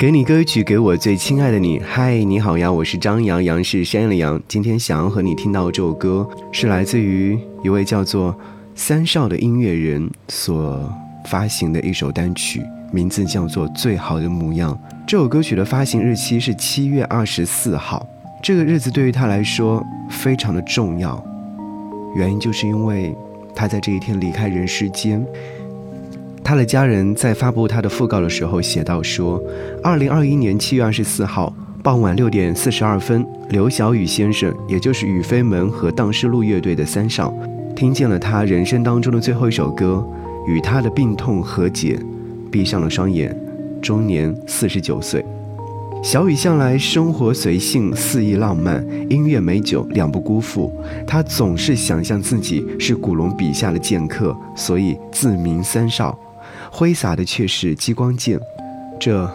给你歌曲，给我最亲爱的你。嗨，你好呀，我是张扬，杨是山羊的羊。今天想要和你听到这首歌，是来自于一位叫做三少的音乐人所发行的一首单曲，名字叫做《最好的模样》。这首歌曲的发行日期是七月二十四号，这个日子对于他来说非常的重要，原因就是因为他在这一天离开人世间。他的家人在发布他的讣告的时候写道说：“二零二一年七月二十四号傍晚六点四十二分，刘晓宇先生，也就是雨飞门和荡失路乐队的三少，听见了他人生当中的最后一首歌，与他的病痛和解，闭上了双眼，终年四十九岁。小雨向来生活随性，肆意浪漫，音乐美酒两不辜负。他总是想象自己是古龙笔下的剑客，所以自名三少。”挥洒的却是激光剑，这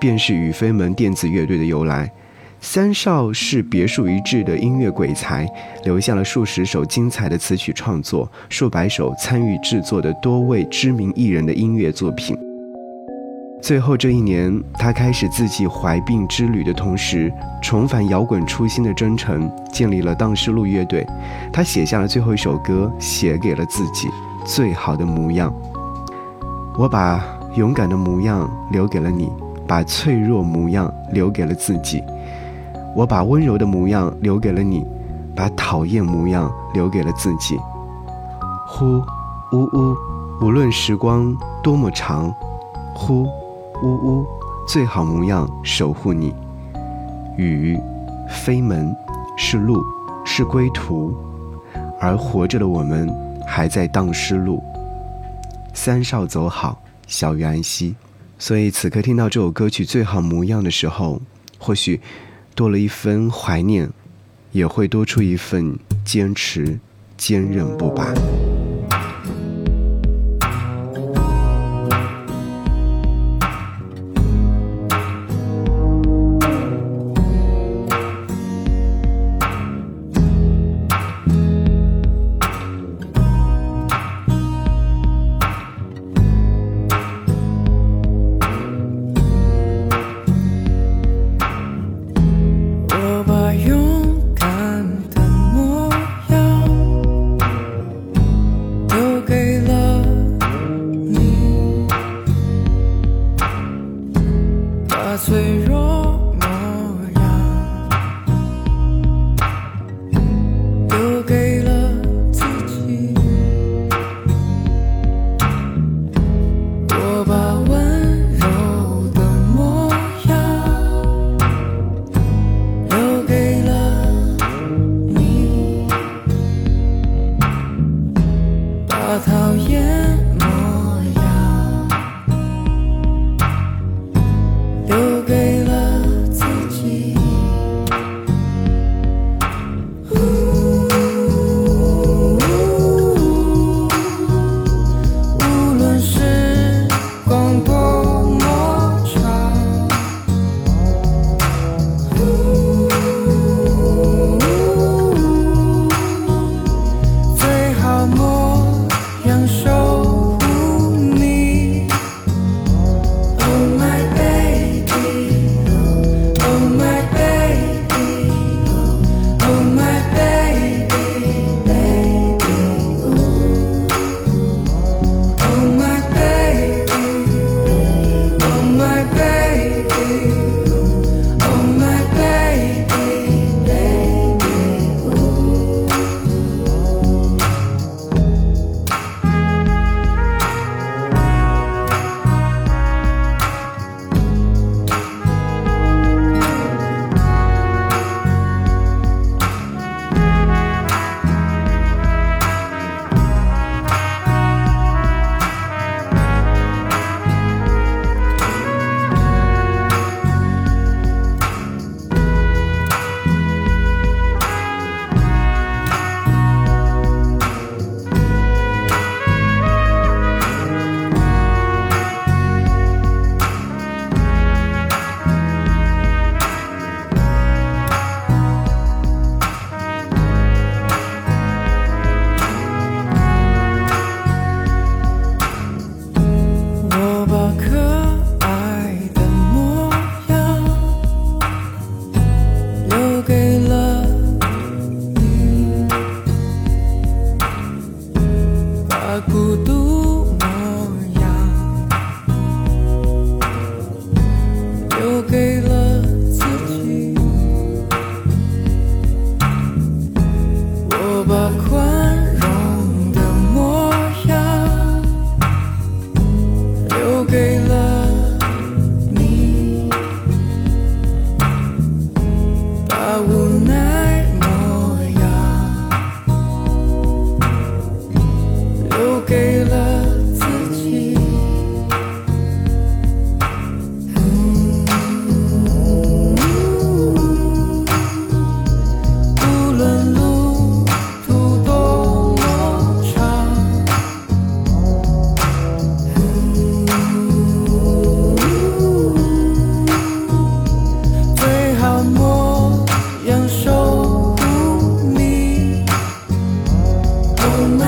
便是雨飞门电子乐队的由来。三少是别树一帜的音乐鬼才，留下了数十首精彩的词曲创作，数百首参与制作的多位知名艺人的音乐作品。最后这一年，他开始自己怀病之旅的同时，重返摇滚初心的征程，建立了荡失路乐队。他写下了最后一首歌，写给了自己最好的模样。我把勇敢的模样留给了你，把脆弱模样留给了自己；我把温柔的模样留给了你，把讨厌模样留给了自己。呼，呜呜，无论时光多么长，呼，呜呜，最好模样守护你。雨，飞门，是路，是归途，而活着的我们还在荡失路。三少走好，小鱼安息。所以此刻听到这首歌曲《最好模样》的时候，或许多了一分怀念，也会多出一份坚持、坚韧不拔。脆弱模样，都给了自己。我把温柔的模样留给了你，把讨厌。Oh,